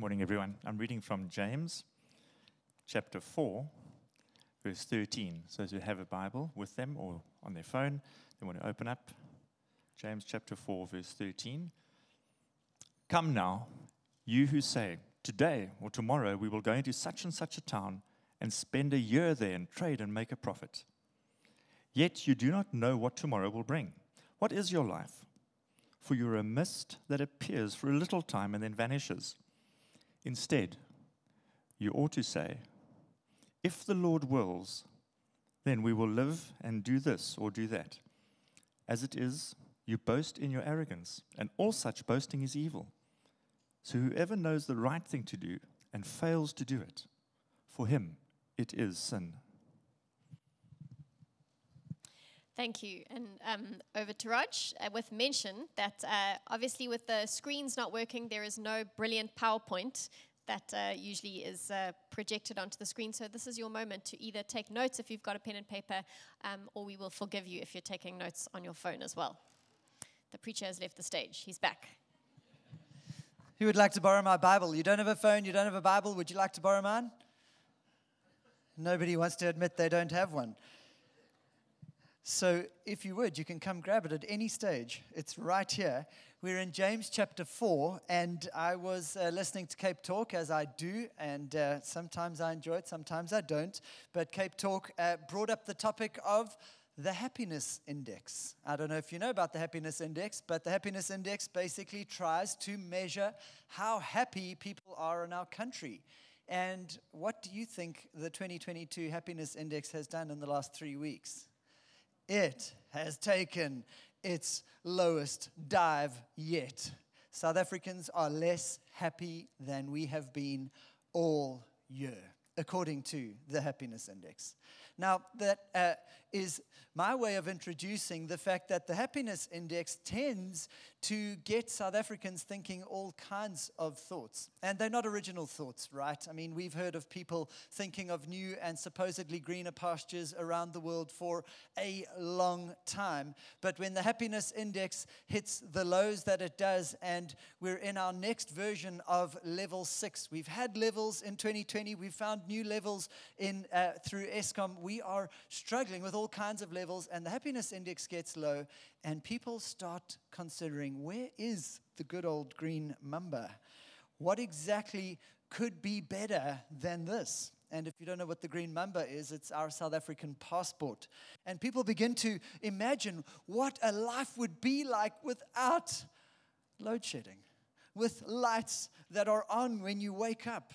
morning, everyone. I'm reading from James chapter 4, verse 13. So, as you have a Bible with them or on their phone, they want to open up James chapter 4, verse 13. Come now, you who say, Today or tomorrow we will go into such and such a town and spend a year there and trade and make a profit. Yet you do not know what tomorrow will bring. What is your life? For you're a mist that appears for a little time and then vanishes. Instead, you ought to say, If the Lord wills, then we will live and do this or do that. As it is, you boast in your arrogance, and all such boasting is evil. So whoever knows the right thing to do and fails to do it, for him it is sin. Thank you. And um, over to Raj uh, with mention that uh, obviously, with the screens not working, there is no brilliant PowerPoint that uh, usually is uh, projected onto the screen. So, this is your moment to either take notes if you've got a pen and paper, um, or we will forgive you if you're taking notes on your phone as well. The preacher has left the stage. He's back. Who would like to borrow my Bible? You don't have a phone, you don't have a Bible. Would you like to borrow mine? Nobody wants to admit they don't have one. So, if you would, you can come grab it at any stage. It's right here. We're in James chapter 4, and I was uh, listening to Cape Talk as I do, and uh, sometimes I enjoy it, sometimes I don't. But Cape Talk uh, brought up the topic of the happiness index. I don't know if you know about the happiness index, but the happiness index basically tries to measure how happy people are in our country. And what do you think the 2022 happiness index has done in the last three weeks? It has taken its lowest dive yet. South Africans are less happy than we have been all year, according to the Happiness Index. Now, that uh, is my way of introducing the fact that the happiness index tends to get South Africans thinking all kinds of thoughts. And they're not original thoughts, right? I mean, we've heard of people thinking of new and supposedly greener pastures around the world for a long time. But when the happiness index hits the lows that it does, and we're in our next version of level six, we've had levels in 2020, we've found new levels in uh, through Eskom. We are struggling with all kinds of levels, and the happiness index gets low, and people start considering where is the good old green mamba? What exactly could be better than this? And if you don't know what the green mamba is, it's our South African passport. And people begin to imagine what a life would be like without load shedding, with lights that are on when you wake up,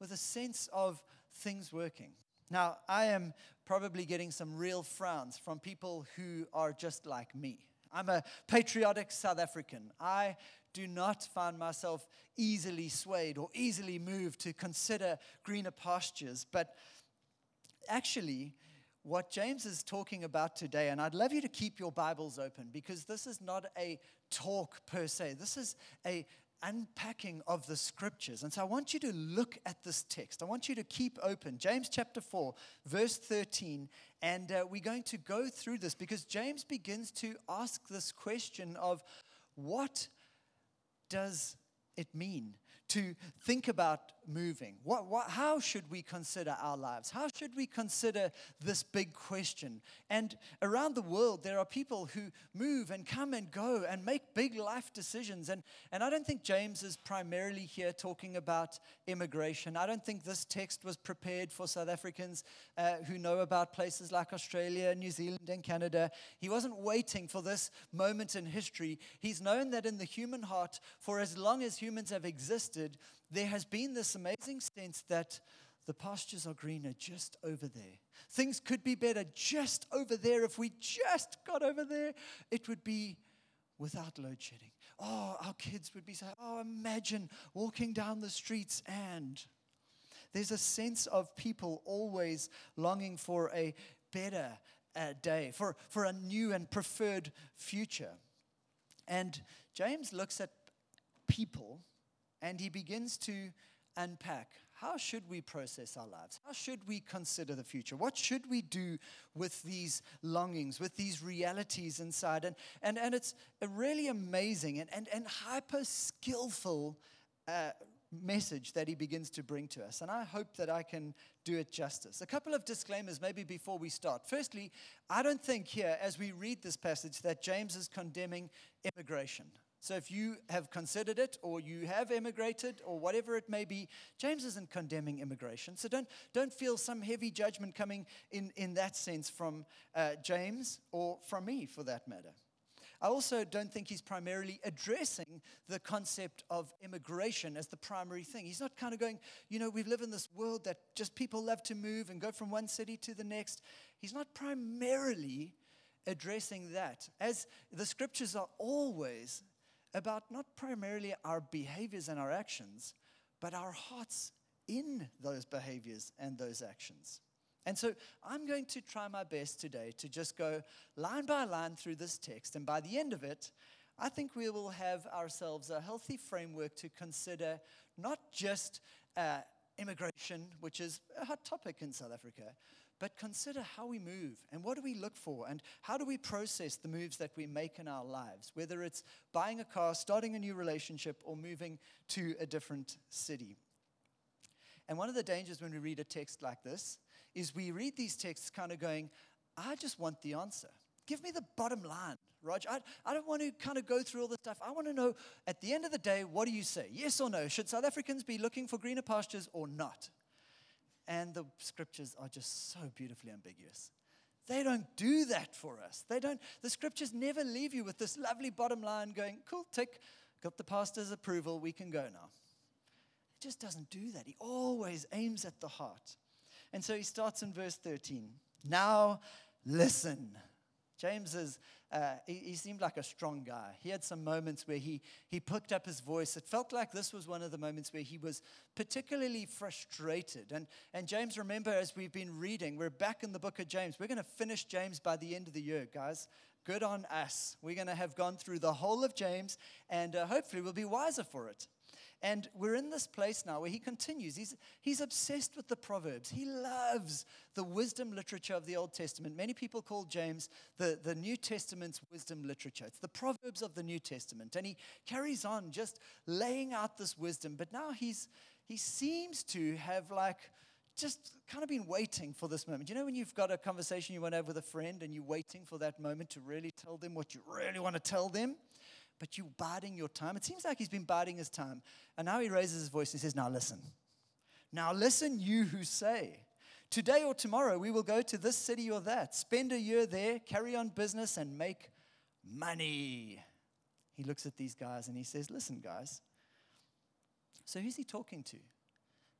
with a sense of things working. Now, I am probably getting some real frowns from people who are just like me. I'm a patriotic South African. I do not find myself easily swayed or easily moved to consider greener pastures. But actually, what James is talking about today, and I'd love you to keep your Bibles open because this is not a talk per se. This is a unpacking of the scriptures. And so I want you to look at this text. I want you to keep open. James chapter 4, verse 13. And uh, we're going to go through this because James begins to ask this question of what does it mean to think about moving? What, what, how should we consider our lives? How should we consider this big question? And around the world, there are people who move and come and go and make big life decisions. And, and I don't think James is primarily here talking about immigration. I don't think this text was prepared for South Africans uh, who know about places like Australia, New Zealand, and Canada. He wasn't waiting for this moment in history. He's known that in the human heart, for as long as humans have existed, there has been this amazing sense that the pastures are greener just over there. Things could be better just over there. If we just got over there, it would be without load shedding. Oh, our kids would be saying, Oh, imagine walking down the streets and. There's a sense of people always longing for a better uh, day, for, for a new and preferred future. And James looks at people and he begins to unpack how should we process our lives? How should we consider the future? What should we do with these longings, with these realities inside? And, and, and it's a really amazing and, and, and hyper skillful uh, message that he begins to bring to us. And I hope that I can do it justice. A couple of disclaimers, maybe before we start. Firstly, I don't think here, as we read this passage, that James is condemning immigration. So if you have considered it or you have immigrated or whatever it may be, James isn't condemning immigration. So don't, don't feel some heavy judgment coming in, in that sense from uh, James or from me for that matter. I also don't think he's primarily addressing the concept of immigration as the primary thing. He's not kind of going, you know, we live in this world that just people love to move and go from one city to the next. He's not primarily addressing that, as the scriptures are always about not primarily our behaviors and our actions, but our hearts in those behaviors and those actions. And so I'm going to try my best today to just go line by line through this text. And by the end of it, I think we will have ourselves a healthy framework to consider not just uh, immigration, which is a hot topic in South Africa, but consider how we move and what do we look for and how do we process the moves that we make in our lives, whether it's buying a car, starting a new relationship, or moving to a different city. And one of the dangers when we read a text like this is we read these texts kind of going, I just want the answer. Give me the bottom line, Roger. I, I don't want to kind of go through all this stuff. I want to know at the end of the day, what do you say? Yes or no? Should South Africans be looking for greener pastures or not? And the scriptures are just so beautifully ambiguous. They don't do that for us. They don't, the scriptures never leave you with this lovely bottom line going, cool, tick, got the pastor's approval, we can go now. It just doesn't do that. He always aims at the heart. And so he starts in verse 13. Now listen. James is, uh, he, he, seemed like a strong guy. He had some moments where he, he picked up his voice. It felt like this was one of the moments where he was particularly frustrated. And, and James, remember, as we've been reading, we're back in the book of James. We're going to finish James by the end of the year, guys. Good on us. We're going to have gone through the whole of James, and uh, hopefully we'll be wiser for it. And we're in this place now where he continues. He's, he's obsessed with the Proverbs. He loves the wisdom literature of the Old Testament. Many people call James the, the New Testament's wisdom literature. It's the Proverbs of the New Testament. And he carries on just laying out this wisdom. But now he's, he seems to have like just kind of been waiting for this moment. You know, when you've got a conversation you want to have with a friend and you're waiting for that moment to really tell them what you really want to tell them? But you're biding your time. It seems like he's been biding his time. And now he raises his voice and says, Now listen. Now listen, you who say, Today or tomorrow we will go to this city or that, spend a year there, carry on business, and make money. He looks at these guys and he says, Listen, guys. So who's he talking to?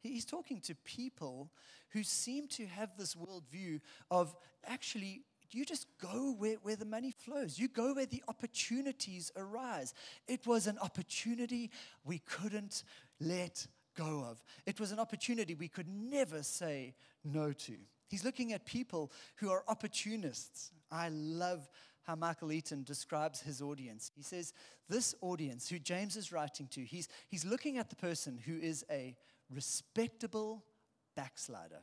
He's talking to people who seem to have this worldview of actually you just go where, where the money flows. You go where the opportunities arise. It was an opportunity we couldn't let go of. It was an opportunity we could never say no to. He's looking at people who are opportunists. I love how Michael Eaton describes his audience. He says, This audience, who James is writing to, he's, he's looking at the person who is a respectable backslider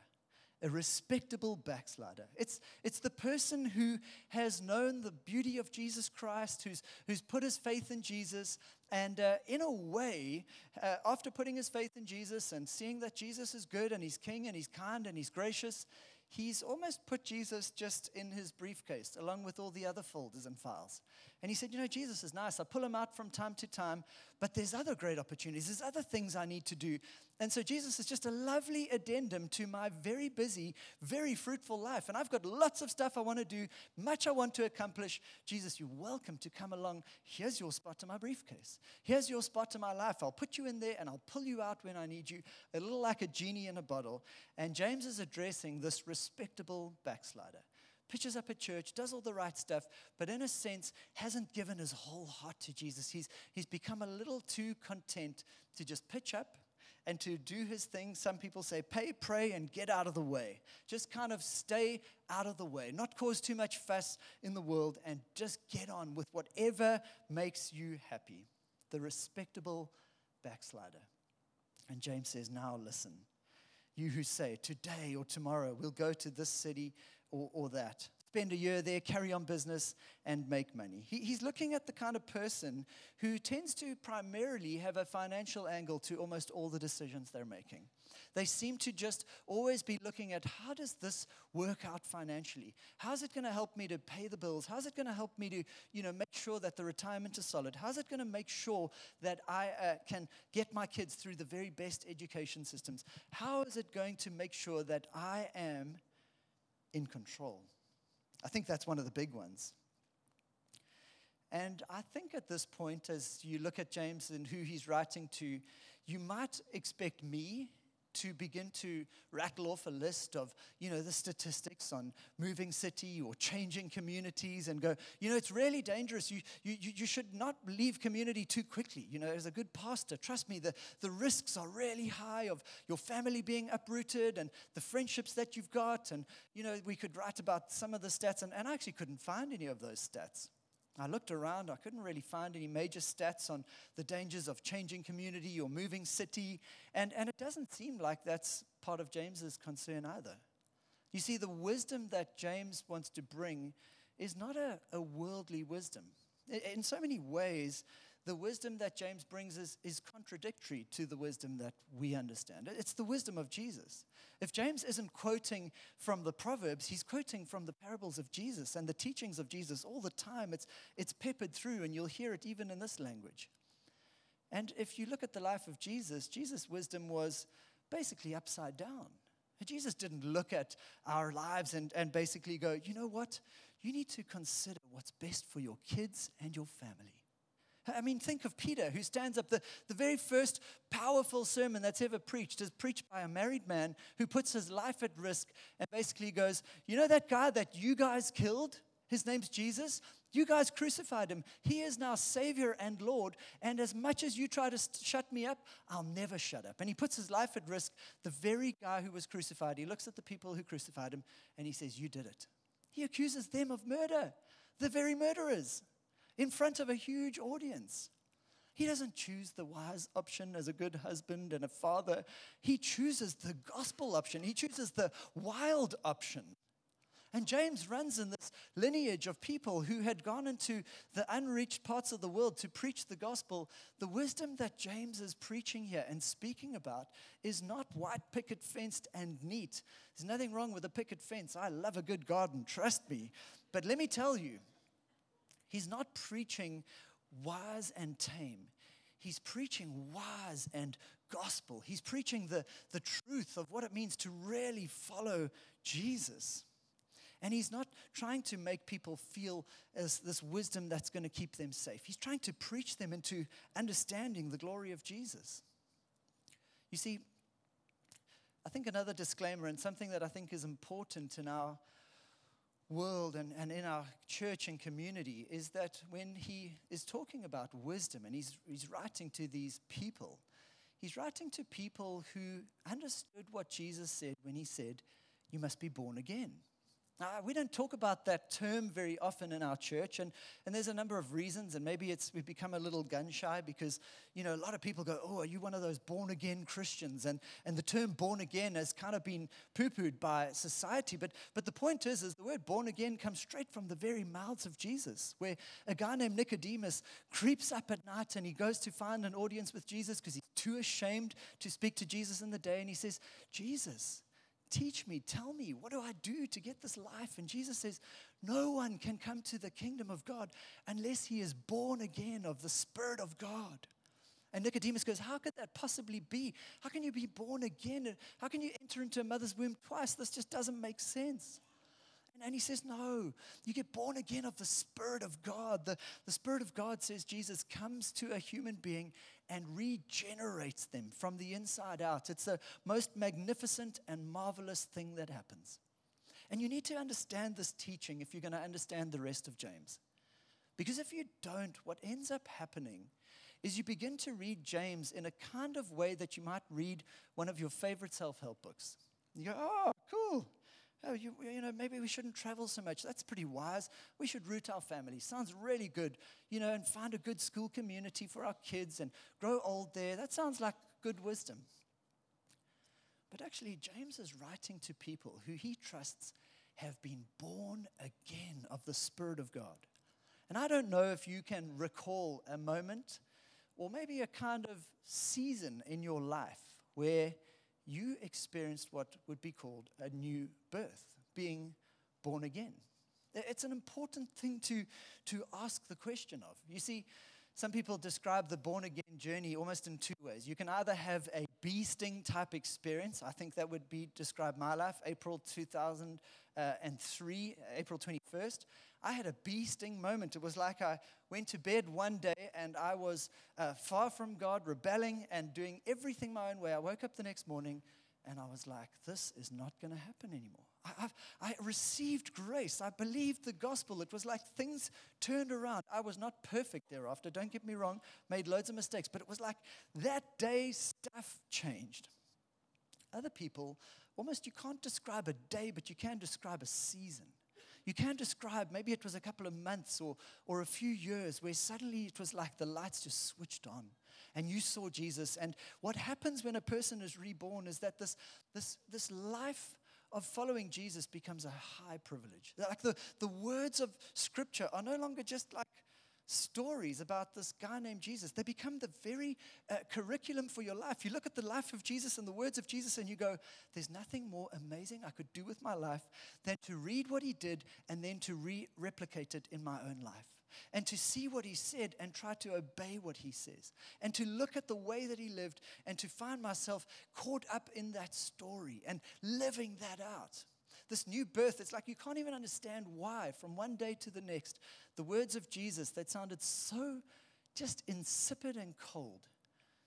a respectable backslider. It's, it's the person who has known the beauty of Jesus Christ, who's, who's put his faith in Jesus, and uh, in a way, uh, after putting his faith in Jesus and seeing that Jesus is good and he's king and he's kind and he's gracious, he's almost put Jesus just in his briefcase along with all the other folders and files. And he said, You know, Jesus is nice. I pull him out from time to time, but there's other great opportunities. There's other things I need to do. And so Jesus is just a lovely addendum to my very busy, very fruitful life. And I've got lots of stuff I want to do, much I want to accomplish. Jesus, you're welcome to come along. Here's your spot in my briefcase. Here's your spot in my life. I'll put you in there and I'll pull you out when I need you, a little like a genie in a bottle. And James is addressing this respectable backslider pitches up a church, does all the right stuff, but in a sense hasn't given his whole heart to Jesus. He's, he's become a little too content to just pitch up and to do his thing. Some people say, pay, pray, and get out of the way. Just kind of stay out of the way, not cause too much fuss in the world, and just get on with whatever makes you happy. The respectable backslider. And James says, now listen. You who say, today or tomorrow we'll go to this city or, or that, spend a year there, carry on business, and make money. He, he's looking at the kind of person who tends to primarily have a financial angle to almost all the decisions they're making. They seem to just always be looking at how does this work out financially? How's it going to help me to pay the bills? How's it going to help me to, you know, make sure that the retirement is solid? How's it going to make sure that I uh, can get my kids through the very best education systems? How is it going to make sure that I am in control? I think that's one of the big ones. And I think at this point, as you look at James and who he's writing to, you might expect me to begin to rattle off a list of, you know, the statistics on moving city or changing communities and go, you know, it's really dangerous. You, you, you should not leave community too quickly. You know, as a good pastor, trust me, the, the risks are really high of your family being uprooted and the friendships that you've got. And, you know, we could write about some of the stats, and, and I actually couldn't find any of those stats. I looked around, I couldn't really find any major stats on the dangers of changing community or moving city, and, and it doesn't seem like that's part of James's concern either. You see, the wisdom that James wants to bring is not a, a worldly wisdom. In so many ways, the wisdom that James brings is, is contradictory to the wisdom that we understand. It's the wisdom of Jesus. If James isn't quoting from the Proverbs, he's quoting from the parables of Jesus and the teachings of Jesus all the time. It's, it's peppered through, and you'll hear it even in this language. And if you look at the life of Jesus, Jesus' wisdom was basically upside down. Jesus didn't look at our lives and, and basically go, you know what? You need to consider what's best for your kids and your family. I mean, think of Peter, who stands up. The, the very first powerful sermon that's ever preached is preached by a married man who puts his life at risk and basically goes, You know that guy that you guys killed? His name's Jesus. You guys crucified him. He is now Savior and Lord. And as much as you try to st- shut me up, I'll never shut up. And he puts his life at risk. The very guy who was crucified, he looks at the people who crucified him and he says, You did it. He accuses them of murder, the very murderers in front of a huge audience. He doesn't choose the wise option as a good husband and a father. He chooses the gospel option. He chooses the wild option. And James runs in this lineage of people who had gone into the unreached parts of the world to preach the gospel. The wisdom that James is preaching here and speaking about is not white picket fenced and neat. There's nothing wrong with a picket fence. I love a good garden, trust me. But let me tell you, He's not preaching wise and tame. He's preaching wise and gospel. He's preaching the, the truth of what it means to really follow Jesus. And he's not trying to make people feel as this wisdom that's going to keep them safe. He's trying to preach them into understanding the glory of Jesus. You see, I think another disclaimer and something that I think is important in our world and, and in our church and community is that when he is talking about wisdom and he's, he's writing to these people, he's writing to people who understood what Jesus said when he said, You must be born again. Uh, we don't talk about that term very often in our church, and, and there's a number of reasons, and maybe it's we've become a little gun shy because you know a lot of people go, "Oh, are you one of those born again Christians?" And and the term born again has kind of been poo-pooed by society. But but the point is, is the word born again comes straight from the very mouths of Jesus, where a guy named Nicodemus creeps up at night and he goes to find an audience with Jesus because he's too ashamed to speak to Jesus in the day, and he says, "Jesus." Teach me, tell me, what do I do to get this life? And Jesus says, No one can come to the kingdom of God unless he is born again of the Spirit of God. And Nicodemus goes, How could that possibly be? How can you be born again? How can you enter into a mother's womb twice? This just doesn't make sense. And he says, No, you get born again of the Spirit of God. The, the Spirit of God says Jesus comes to a human being and regenerates them from the inside out. It's the most magnificent and marvelous thing that happens. And you need to understand this teaching if you're going to understand the rest of James. Because if you don't, what ends up happening is you begin to read James in a kind of way that you might read one of your favorite self help books. You go, oh, cool. Oh, you, you know, maybe we shouldn't travel so much. That's pretty wise. We should root our family. Sounds really good. You know, and find a good school community for our kids and grow old there. That sounds like good wisdom. But actually, James is writing to people who he trusts have been born again of the Spirit of God. And I don't know if you can recall a moment or maybe a kind of season in your life where you experienced what would be called a new birth, being born again. It's an important thing to, to ask the question of. You see, some people describe the born again journey almost in two ways. You can either have a bee sting type experience. I think that would be describe my life. April 2003, April 21st, I had a bee sting moment. It was like I went to bed one day and I was uh, far from God, rebelling and doing everything my own way. I woke up the next morning and I was like, this is not going to happen anymore. I, I, received grace. I believed the gospel. It was like things turned around. I was not perfect thereafter, don't get me wrong, made loads of mistakes, but it was like that day stuff changed. Other people, almost you can't describe a day, but you can describe a season. You can describe, maybe it was a couple of months or, or a few years where suddenly it was like the lights just switched on and you saw Jesus. And what happens when a person is reborn is that this, this, this life of following Jesus becomes a high privilege. Like the, the words of Scripture are no longer just like stories about this guy named Jesus. They become the very uh, curriculum for your life. You look at the life of Jesus and the words of Jesus, and you go, There's nothing more amazing I could do with my life than to read what he did and then to re replicate it in my own life and to see what he said and try to obey what he says, and to look at the way that he lived and to find myself caught up in that story and living that out. This new birth, it's like you can't even understand why, from one day to the next, the words of Jesus that sounded so just insipid and cold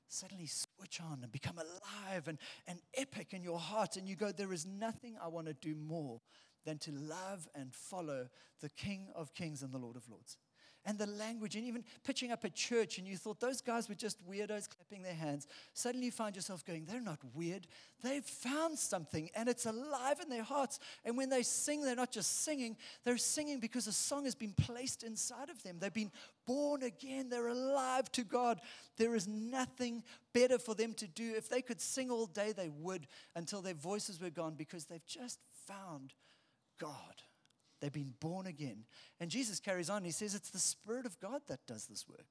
suddenly switch on and become alive and, and epic in your heart. And you go, There is nothing I want to do more than to love and follow the King of Kings and the Lord of Lords and the language, and even pitching up a church, and you thought those guys were just weirdos clapping their hands. Suddenly you find yourself going, they're not weird. They've found something, and it's alive in their hearts. And when they sing, they're not just singing, they're singing because a song has been placed inside of them. They've been born again, they're alive to God. There is nothing better for them to do. If they could sing all day, they would until their voices were gone because they've just found God. They've been born again. And Jesus carries on. He says it's the Spirit of God that does this work.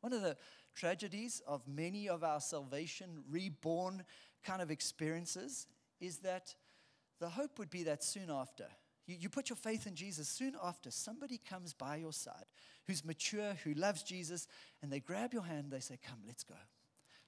One of the tragedies of many of our salvation, reborn kind of experiences is that the hope would be that soon after, you, you put your faith in Jesus, soon after, somebody comes by your side who's mature, who loves Jesus, and they grab your hand, they say, Come, let's go.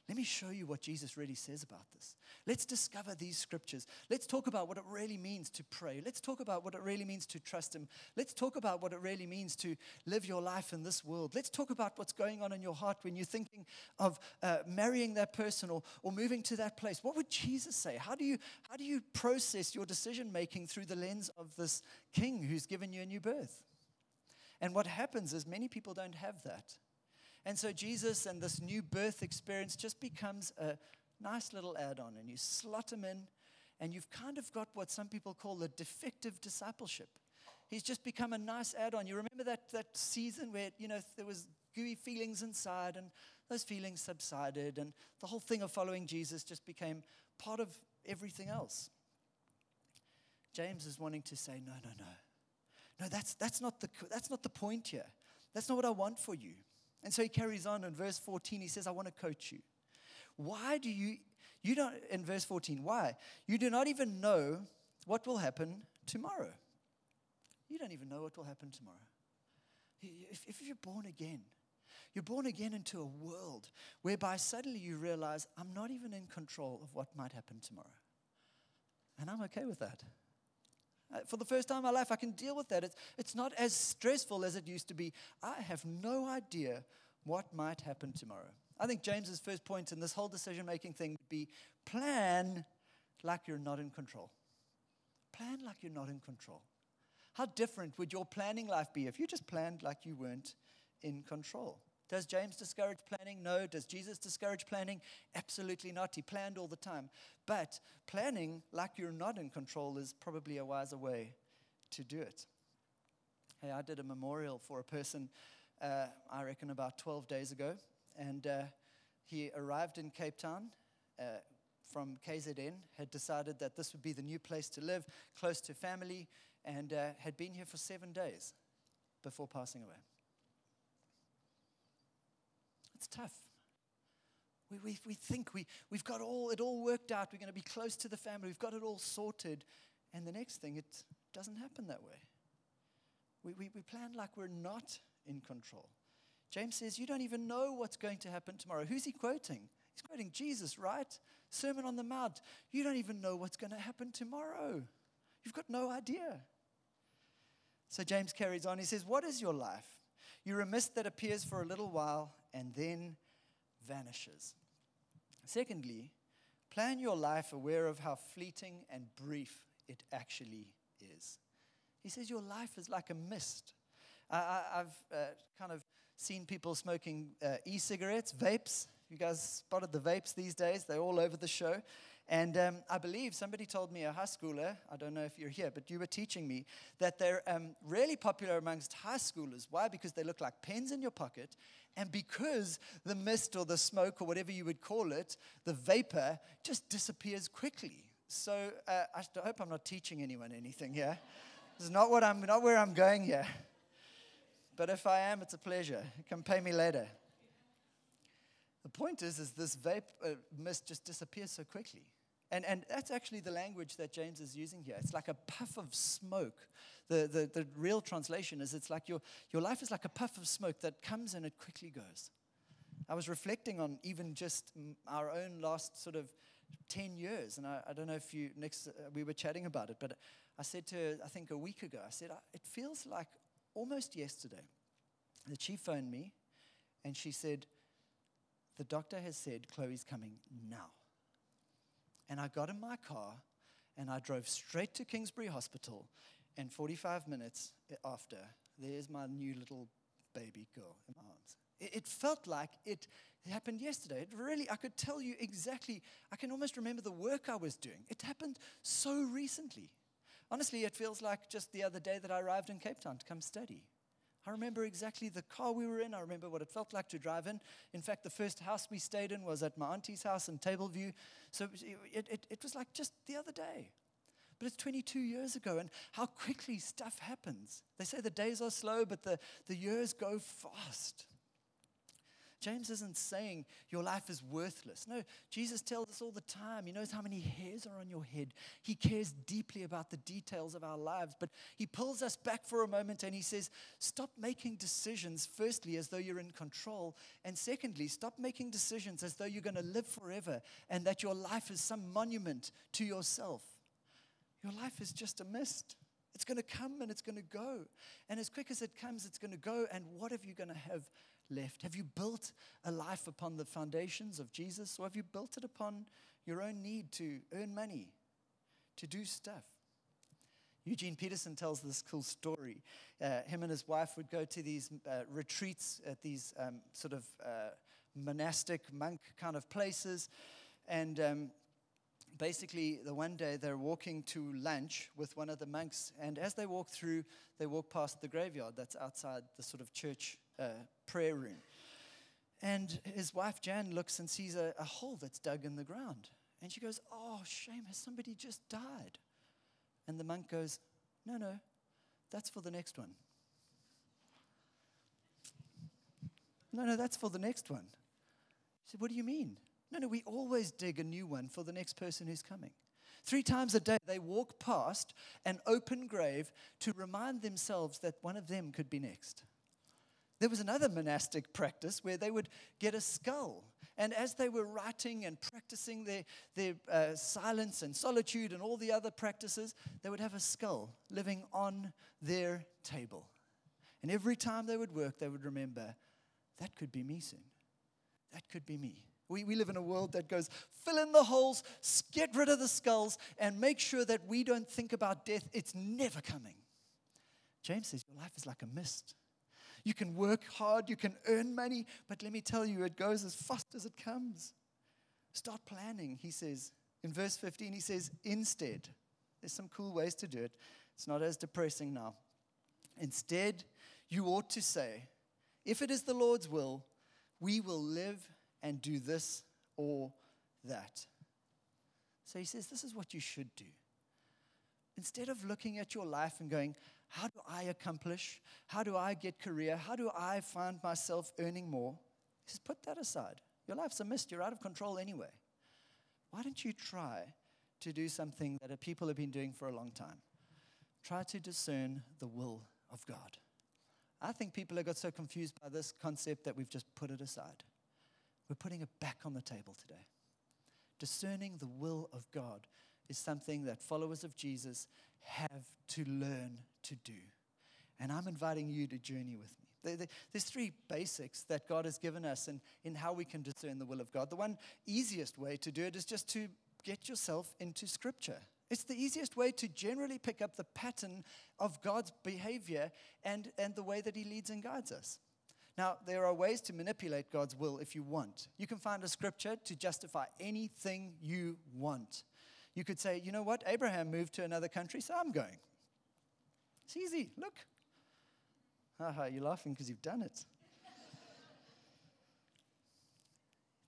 Let me show you what Jesus really says about this. Let's discover these scriptures. Let's talk about what it really means to pray. Let's talk about what it really means to trust Him. Let's talk about what it really means to live your life in this world. Let's talk about what's going on in your heart when you're thinking of uh, marrying that person or, or moving to that place. What would Jesus say? How do you, how do you process your decision making through the lens of this king who's given you a new birth? And what happens is many people don't have that. And so Jesus and this new birth experience just becomes a nice little add on, and you slot him in, and you've kind of got what some people call the defective discipleship. He's just become a nice add on. You remember that, that season where, you know, there was gooey feelings inside, and those feelings subsided, and the whole thing of following Jesus just became part of everything else. James is wanting to say, no, no, no. No, that's, that's, not the, that's not the point here. That's not what I want for you. And so he carries on in verse 14. He says, I want to coach you. Why do you, you don't, in verse 14, why? You do not even know what will happen tomorrow. You don't even know what will happen tomorrow. If, if you're born again, you're born again into a world whereby suddenly you realize, I'm not even in control of what might happen tomorrow. And I'm okay with that. Uh, for the first time in my life, I can deal with that. It's, it's not as stressful as it used to be. I have no idea what might happen tomorrow. I think James's first point in this whole decision making thing would be plan like you're not in control. Plan like you're not in control. How different would your planning life be if you just planned like you weren't in control? Does James discourage planning? No. Does Jesus discourage planning? Absolutely not. He planned all the time. But planning like you're not in control is probably a wiser way to do it. Hey, I did a memorial for a person, uh, I reckon about 12 days ago, and uh, he arrived in Cape Town. Uh, from KZN had decided that this would be the new place to live, close to family, and uh, had been here for seven days before passing away. It's tough. We, we, we think we, we've got all, it all worked out. We're going to be close to the family. We've got it all sorted. And the next thing, it doesn't happen that way. We, we, we plan like we're not in control. James says, You don't even know what's going to happen tomorrow. Who's he quoting? He's quoting Jesus, right? Sermon on the Mount. You don't even know what's going to happen tomorrow. You've got no idea. So James carries on. He says, What is your life? You're a mist that appears for a little while and then vanishes. Secondly, plan your life aware of how fleeting and brief it actually is. He says, Your life is like a mist. I, have uh, kind of seen people smoking uh, e cigarettes, vapes. You guys spotted the vapes these days, they're all over the show. And um, I believe somebody told me, a high schooler, I don't know if you're here, but you were teaching me that they're um, really popular amongst high schoolers. Why? Because they look like pens in your pocket, and because the mist or the smoke or whatever you would call it, the vapor, just disappears quickly. So uh, I hope I'm not teaching anyone anything here. This is not, what I'm, not where I'm going here. But if I am, it's a pleasure. Can pay me later. The point is, is this vape uh, mist just disappears so quickly. And, and that's actually the language that James is using here. It's like a puff of smoke. The, the, the real translation is it's like your, your life is like a puff of smoke that comes and it quickly goes. I was reflecting on even just our own last sort of 10 years. And I, I don't know if you, next, uh, we were chatting about it, but I said to her, I think a week ago, I said, it feels like almost yesterday that she phoned me and she said, The doctor has said Chloe's coming now. And I got in my car and I drove straight to Kingsbury Hospital. And 45 minutes after, there's my new little baby girl in my arms. It, it felt like it happened yesterday. It really, I could tell you exactly, I can almost remember the work I was doing. It happened so recently. Honestly, it feels like just the other day that I arrived in Cape Town to come study. I remember exactly the car we were in. I remember what it felt like to drive in. In fact, the first house we stayed in was at my auntie's house in Tableview. So it, it, it was like just the other day. But it's 22 years ago, and how quickly stuff happens. They say the days are slow, but the, the years go fast. James isn't saying your life is worthless. No, Jesus tells us all the time. He knows how many hairs are on your head. He cares deeply about the details of our lives. But he pulls us back for a moment and he says, Stop making decisions, firstly, as though you're in control. And secondly, stop making decisions as though you're going to live forever and that your life is some monument to yourself. Your life is just a mist. It's going to come and it's going to go. And as quick as it comes, it's going to go. And what are you going to have left? Have you built a life upon the foundations of Jesus, or have you built it upon your own need to earn money, to do stuff? Eugene Peterson tells this cool story. Uh, him and his wife would go to these uh, retreats at these um, sort of uh, monastic monk kind of places. And um, basically, the one day they're walking to lunch with one of the monks. And as they walk through, they walk past the graveyard that's outside the sort of church uh, prayer room. And his wife Jan looks and sees a, a hole that's dug in the ground. And she goes, Oh, shame, has somebody just died? And the monk goes, No, no, that's for the next one. No, no, that's for the next one. He said, What do you mean? No, no, we always dig a new one for the next person who's coming. Three times a day, they walk past an open grave to remind themselves that one of them could be next. There was another monastic practice where they would get a skull. And as they were writing and practicing their, their uh, silence and solitude and all the other practices, they would have a skull living on their table. And every time they would work, they would remember that could be me soon. That could be me. We, we live in a world that goes, fill in the holes, get rid of the skulls, and make sure that we don't think about death. It's never coming. James says, Your life is like a mist. You can work hard, you can earn money, but let me tell you, it goes as fast as it comes. Start planning, he says. In verse 15, he says, instead, there's some cool ways to do it. It's not as depressing now. Instead, you ought to say, if it is the Lord's will, we will live and do this or that. So he says, This is what you should do. Instead of looking at your life and going, How do I accomplish? How do I get career? How do I find myself earning more? Says, Put that aside. Your life's a mist. You're out of control anyway. Why don't you try to do something that people have been doing for a long time? Try to discern the will of God. I think people have got so confused by this concept that we've just put it aside. We're putting it back on the table today. Discerning the will of God is something that followers of Jesus have to learn to do. And I'm inviting you to journey with me. There's three basics that God has given us in, in how we can discern the will of God. The one easiest way to do it is just to get yourself into Scripture. It's the easiest way to generally pick up the pattern of God's behavior and, and the way that He leads and guides us. Now, there are ways to manipulate God's will if you want. You can find a scripture to justify anything you want. You could say, you know what? Abraham moved to another country, so I'm going. It's easy. Look. Haha, you're laughing because you've done it.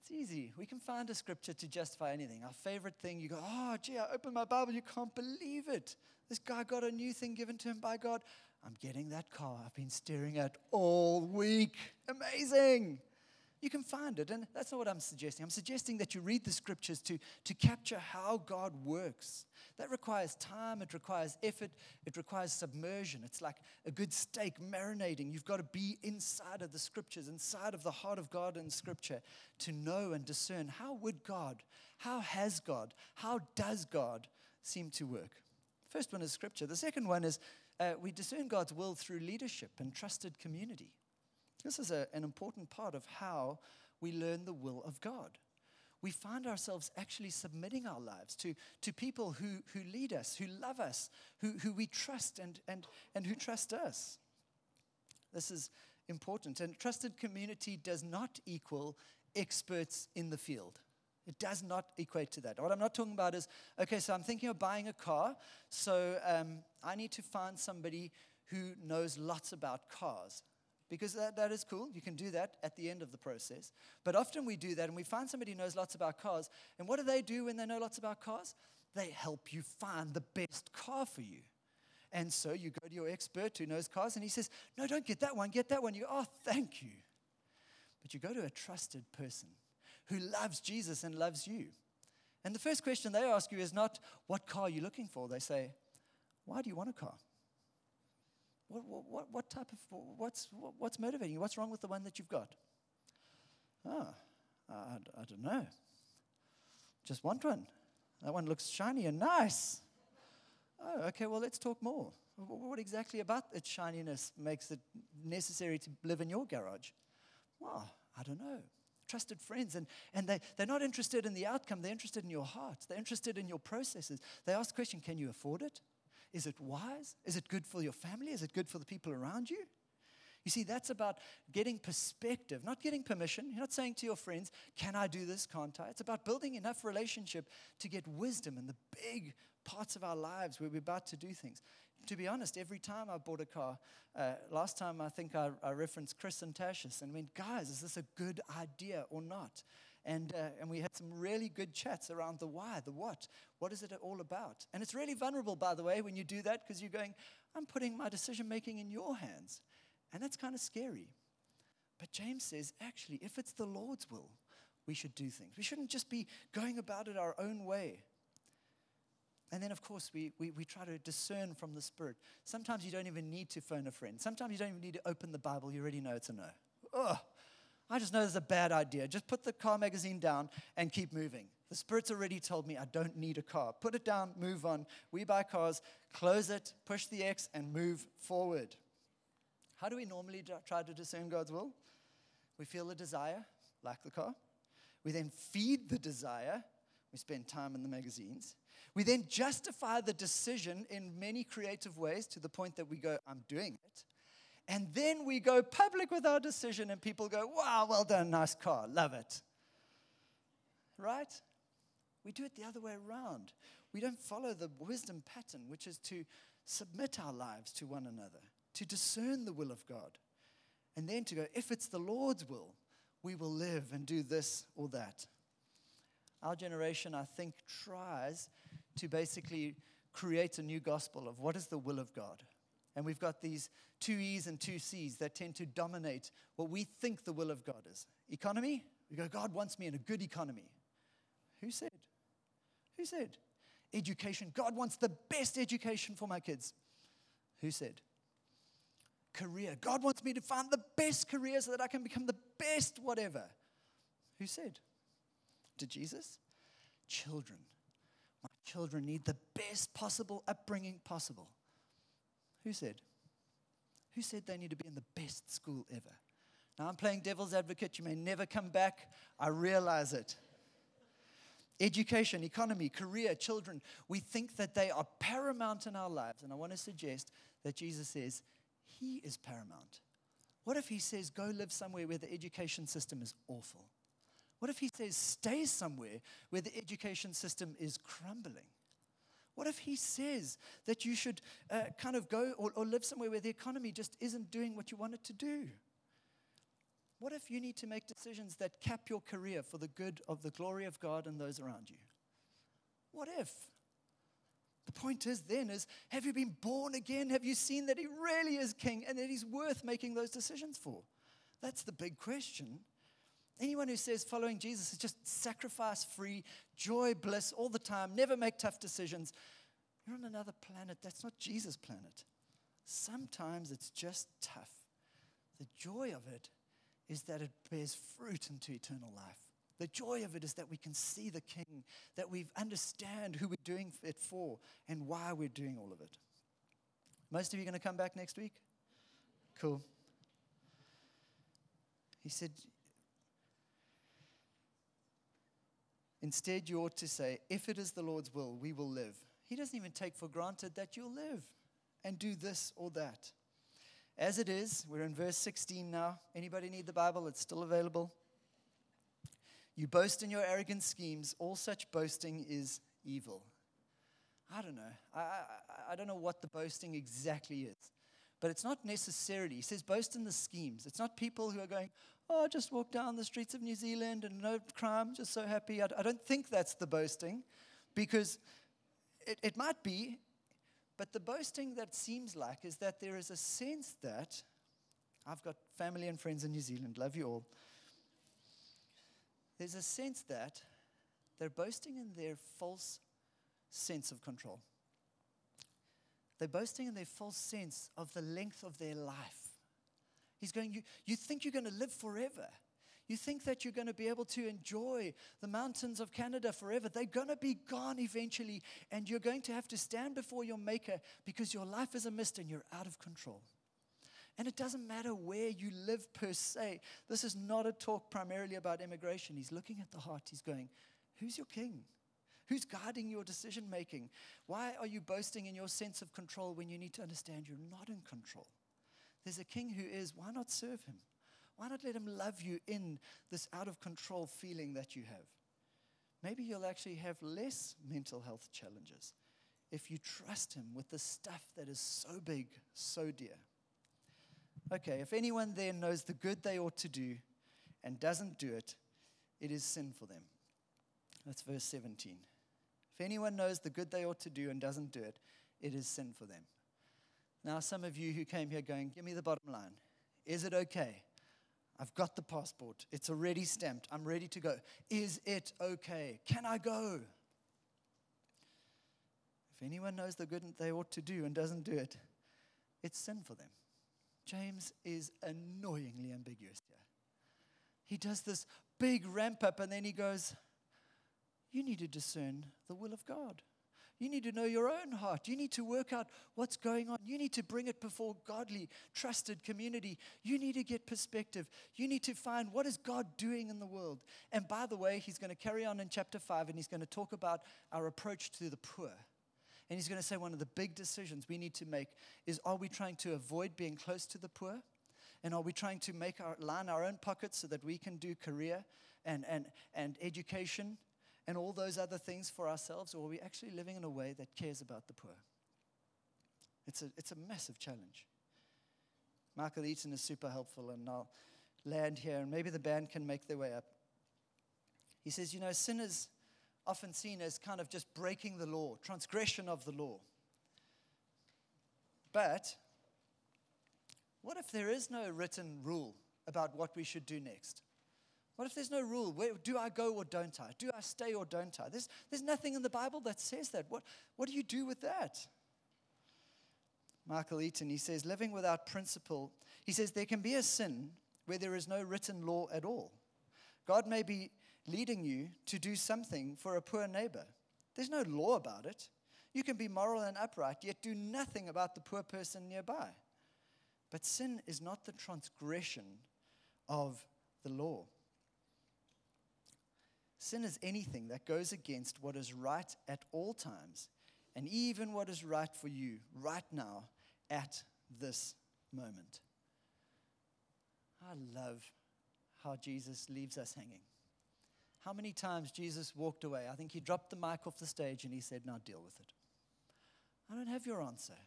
it's easy. We can find a scripture to justify anything. Our favorite thing, you go, oh, gee, I opened my Bible, you can't believe it. This guy got a new thing given to him by God. I'm getting that car I've been staring at all week. Amazing. You can find it. And that's not what I'm suggesting. I'm suggesting that you read the scriptures to, to capture how God works. That requires time, it requires effort, it requires submersion. It's like a good steak marinating. You've got to be inside of the scriptures, inside of the heart of God in scripture to know and discern how would God, how has God, how does God seem to work. First one is scripture. The second one is uh, we discern God's will through leadership and trusted community. This is a, an important part of how we learn the will of God. We find ourselves actually submitting our lives to, to people who, who lead us, who love us, who, who we trust, and, and, and who trust us. This is important. And trusted community does not equal experts in the field. It does not equate to that. What I'm not talking about is okay, so I'm thinking of buying a car, so um, I need to find somebody who knows lots about cars because that, that is cool. You can do that at the end of the process. But often we do that and we find somebody who knows lots about cars. And what do they do when they know lots about cars? They help you find the best car for you. And so you go to your expert who knows cars and he says, No, don't get that one, get that one. You go, Oh, thank you. But you go to a trusted person who loves Jesus and loves you. And the first question they ask you is not, What car are you looking for? They say, Why do you want a car? What, what, what type of, what's, what's motivating you? What's wrong with the one that you've got? Oh, I, I don't know. Just want one. That one looks shiny and nice. Oh, okay, well, let's talk more. What exactly about its shininess makes it necessary to live in your garage? Well, I don't know. Trusted friends, and, and they, they're not interested in the outcome, they're interested in your heart, they're interested in your processes. They ask the question can you afford it? Is it wise? Is it good for your family? Is it good for the people around you? You see, that's about getting perspective, not getting permission. You're not saying to your friends, Can I do this? Can't I? It's about building enough relationship to get wisdom in the big parts of our lives where we're about to do things. To be honest, every time I bought a car, uh, last time I think I, I referenced Chris and Tashis and went, Guys, is this a good idea or not? And, uh, and we had some really good chats around the why, the what. What is it all about? And it's really vulnerable, by the way, when you do that because you're going, I'm putting my decision making in your hands. And that's kind of scary. But James says, actually, if it's the Lord's will, we should do things. We shouldn't just be going about it our own way. And then, of course, we, we, we try to discern from the Spirit. Sometimes you don't even need to phone a friend. Sometimes you don't even need to open the Bible. You already know it's a no. Ugh, I just know it's a bad idea. Just put the car magazine down and keep moving. The Spirit's already told me I don't need a car. Put it down, move on. We buy cars, close it, push the X, and move forward. How do we normally try to discern God's will? We feel the desire, like the car. We then feed the desire. We spend time in the magazines. We then justify the decision in many creative ways to the point that we go, I'm doing it. And then we go public with our decision, and people go, wow, well done, nice car, love it. Right? We do it the other way around. We don't follow the wisdom pattern, which is to submit our lives to one another, to discern the will of God, and then to go, if it's the Lord's will, we will live and do this or that. Our generation, I think, tries to basically create a new gospel of what is the will of God. And we've got these two E's and two C's that tend to dominate what we think the will of God is. Economy, we go, God wants me in a good economy. Who said? Who said? Education, God wants the best education for my kids. Who said? Career, God wants me to find the best career so that I can become the best whatever. Who said? Did Jesus? Children. My children need the best possible upbringing possible. Who said? Who said they need to be in the best school ever? Now, I'm playing devil's advocate. You may never come back. I realize it. Education, economy, career, children, we think that they are paramount in our lives. And I want to suggest that Jesus says He is paramount. What if He says, go live somewhere where the education system is awful? What if He says, stay somewhere where the education system is crumbling? What if he says that you should uh, kind of go or, or live somewhere where the economy just isn't doing what you want it to do? What if you need to make decisions that cap your career for the good of the glory of God and those around you? What if? The point is then is have you been born again? Have you seen that he really is king and that he's worth making those decisions for? That's the big question. Anyone who says following Jesus is just sacrifice free, joy, bliss all the time, never make tough decisions, you're on another planet. That's not Jesus' planet. Sometimes it's just tough. The joy of it is that it bears fruit into eternal life. The joy of it is that we can see the King, that we understand who we're doing it for and why we're doing all of it. Most of you are going to come back next week? Cool. He said, Instead, you ought to say, If it is the Lord's will, we will live. He doesn't even take for granted that you'll live and do this or that. As it is, we're in verse 16 now. Anybody need the Bible? It's still available. You boast in your arrogant schemes. All such boasting is evil. I don't know. I, I, I don't know what the boasting exactly is. But it's not necessarily, he says, boast in the schemes. It's not people who are going, oh, I just walked down the streets of New Zealand and no crime, just so happy. I, I don't think that's the boasting because it, it might be, but the boasting that seems like is that there is a sense that I've got family and friends in New Zealand, love you all. There's a sense that they're boasting in their false sense of control. They're boasting in their false sense of the length of their life. He's going, you, you think you're going to live forever. You think that you're going to be able to enjoy the mountains of Canada forever. They're going to be gone eventually, and you're going to have to stand before your Maker because your life is a mist and you're out of control. And it doesn't matter where you live per se. This is not a talk primarily about immigration. He's looking at the heart. He's going, Who's your king? Who's guiding your decision making? Why are you boasting in your sense of control when you need to understand you're not in control? There's a king who is. Why not serve him? Why not let him love you in this out of control feeling that you have? Maybe you'll actually have less mental health challenges if you trust him with the stuff that is so big, so dear. Okay, if anyone there knows the good they ought to do and doesn't do it, it is sin for them. That's verse 17. If anyone knows the good they ought to do and doesn't do it, it is sin for them. Now, some of you who came here going, Give me the bottom line. Is it okay? I've got the passport. It's already stamped. I'm ready to go. Is it okay? Can I go? If anyone knows the good they ought to do and doesn't do it, it's sin for them. James is annoyingly ambiguous here. He does this big ramp up and then he goes, you need to discern the will of God. You need to know your own heart. You need to work out what's going on. You need to bring it before godly, trusted community. You need to get perspective. You need to find what is God doing in the world. And by the way, he's going to carry on in chapter 5 and he's going to talk about our approach to the poor. And he's going to say one of the big decisions we need to make is are we trying to avoid being close to the poor? And are we trying to make our line our own pockets so that we can do career and, and, and education and all those other things for ourselves, or are we actually living in a way that cares about the poor? It's a, it's a massive challenge. Michael Eaton is super helpful, and I'll land here, and maybe the band can make their way up. He says, You know, sinners often seen as kind of just breaking the law, transgression of the law. But what if there is no written rule about what we should do next? What if there's no rule? Where, do I go or don't I? Do I stay or don't I? There's, there's nothing in the Bible that says that. What, what do you do with that? Michael Eaton, he says, living without principle, he says, there can be a sin where there is no written law at all. God may be leading you to do something for a poor neighbor. There's no law about it. You can be moral and upright, yet do nothing about the poor person nearby. But sin is not the transgression of the law. Sin is anything that goes against what is right at all times, and even what is right for you right now at this moment. I love how Jesus leaves us hanging. How many times Jesus walked away? I think he dropped the mic off the stage and he said, Now deal with it. I don't have your answer.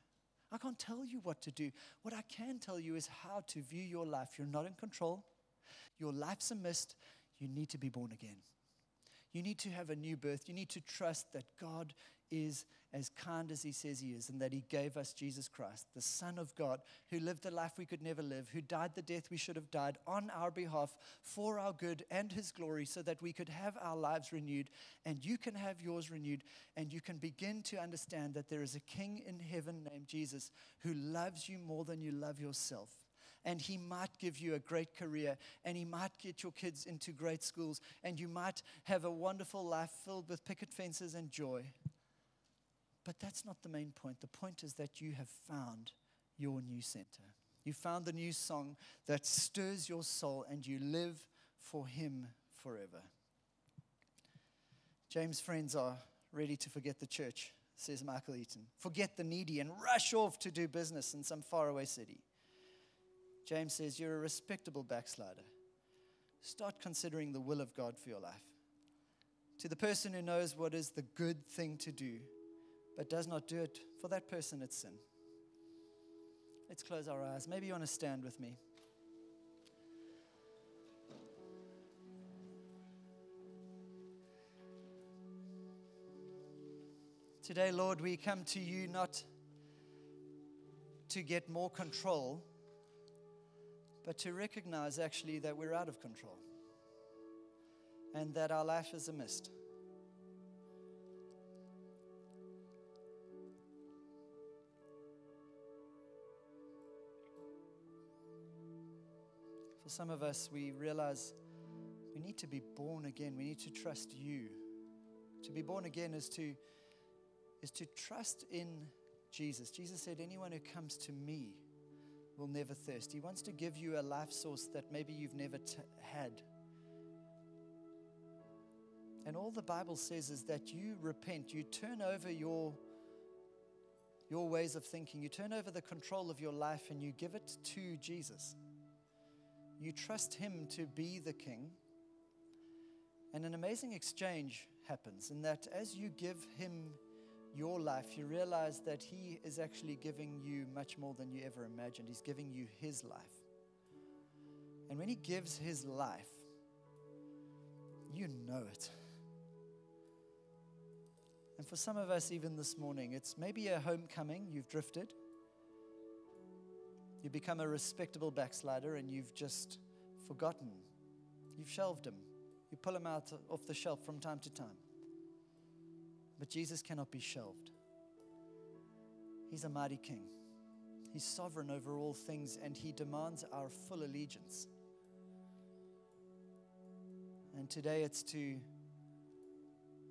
I can't tell you what to do. What I can tell you is how to view your life. You're not in control, your life's a mist. You need to be born again. You need to have a new birth. You need to trust that God is as kind as He says He is and that He gave us Jesus Christ, the Son of God, who lived a life we could never live, who died the death we should have died on our behalf for our good and His glory so that we could have our lives renewed and you can have yours renewed and you can begin to understand that there is a King in heaven named Jesus who loves you more than you love yourself and He might give you a great career, and He might get your kids into great schools, and you might have a wonderful life filled with picket fences and joy. But that's not the main point. The point is that you have found your new center. You found the new song that stirs your soul, and you live for Him forever. James' friends are ready to forget the church, says Michael Eaton. Forget the needy and rush off to do business in some faraway city. James says, You're a respectable backslider. Start considering the will of God for your life. To the person who knows what is the good thing to do, but does not do it, for that person it's sin. Let's close our eyes. Maybe you want to stand with me. Today, Lord, we come to you not to get more control but to recognize actually that we're out of control and that our life is a mist. For some of us, we realize we need to be born again. We need to trust you. To be born again is to, is to trust in Jesus. Jesus said, Anyone who comes to me, will never thirst. He wants to give you a life source that maybe you've never t- had. And all the Bible says is that you repent, you turn over your, your ways of thinking, you turn over the control of your life and you give it to Jesus. You trust Him to be the King. And an amazing exchange happens in that as you give Him your life, you realize that He is actually giving you much more than you ever imagined. He's giving you His life. And when He gives His life, you know it. And for some of us, even this morning, it's maybe a homecoming, you've drifted. You become a respectable backslider and you've just forgotten. You've shelved him. You pull him out off the shelf from time to time. But Jesus cannot be shelved. He's a mighty king. He's sovereign over all things and he demands our full allegiance. And today it's to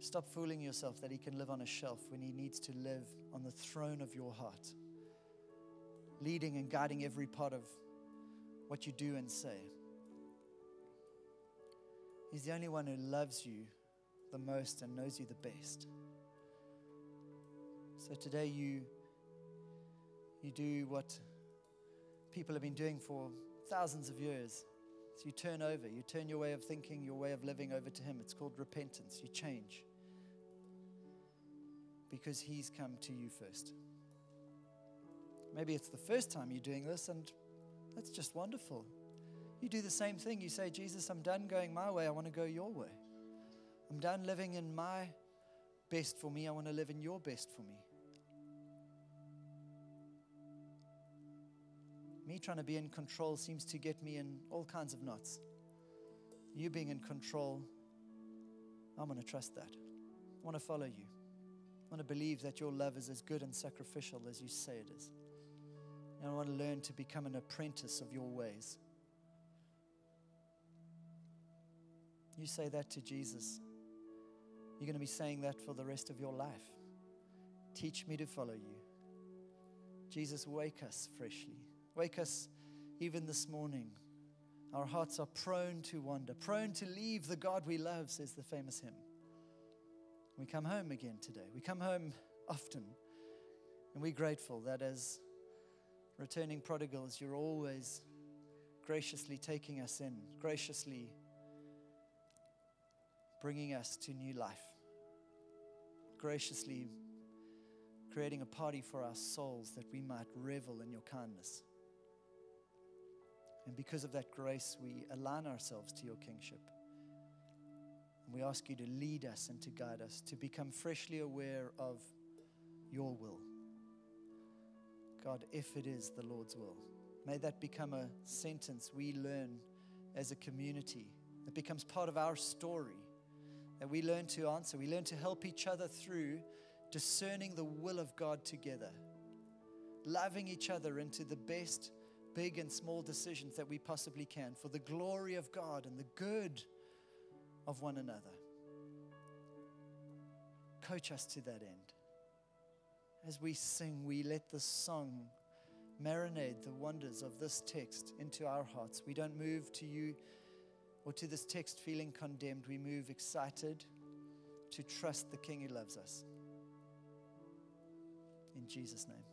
stop fooling yourself that he can live on a shelf when he needs to live on the throne of your heart, leading and guiding every part of what you do and say. He's the only one who loves you the most and knows you the best. So today you you do what people have been doing for thousands of years. So you turn over, you turn your way of thinking, your way of living over to him. It's called repentance. You change. Because he's come to you first. Maybe it's the first time you're doing this, and that's just wonderful. You do the same thing. You say, Jesus, I'm done going my way. I want to go your way. I'm done living in my best for me. I want to live in your best for me. Me trying to be in control seems to get me in all kinds of knots. You being in control, I'm going to trust that. I want to follow you. I want to believe that your love is as good and sacrificial as you say it is. And I want to learn to become an apprentice of your ways. You say that to Jesus. You're going to be saying that for the rest of your life. Teach me to follow you. Jesus, wake us freshly. Wake us even this morning. Our hearts are prone to wander, prone to leave the God we love, says the famous hymn. We come home again today. We come home often. And we're grateful that as returning prodigals, you're always graciously taking us in, graciously bringing us to new life, graciously creating a party for our souls that we might revel in your kindness. And because of that grace, we align ourselves to your kingship. And we ask you to lead us and to guide us, to become freshly aware of your will. God, if it is the Lord's will, may that become a sentence we learn as a community that becomes part of our story, that we learn to answer. We learn to help each other through discerning the will of God together, loving each other into the best big and small decisions that we possibly can for the glory of God and the good of one another. Coach us to that end. As we sing, we let the song marinate the wonders of this text into our hearts. We don't move to you or to this text feeling condemned. We move excited to trust the King who loves us. In Jesus' name.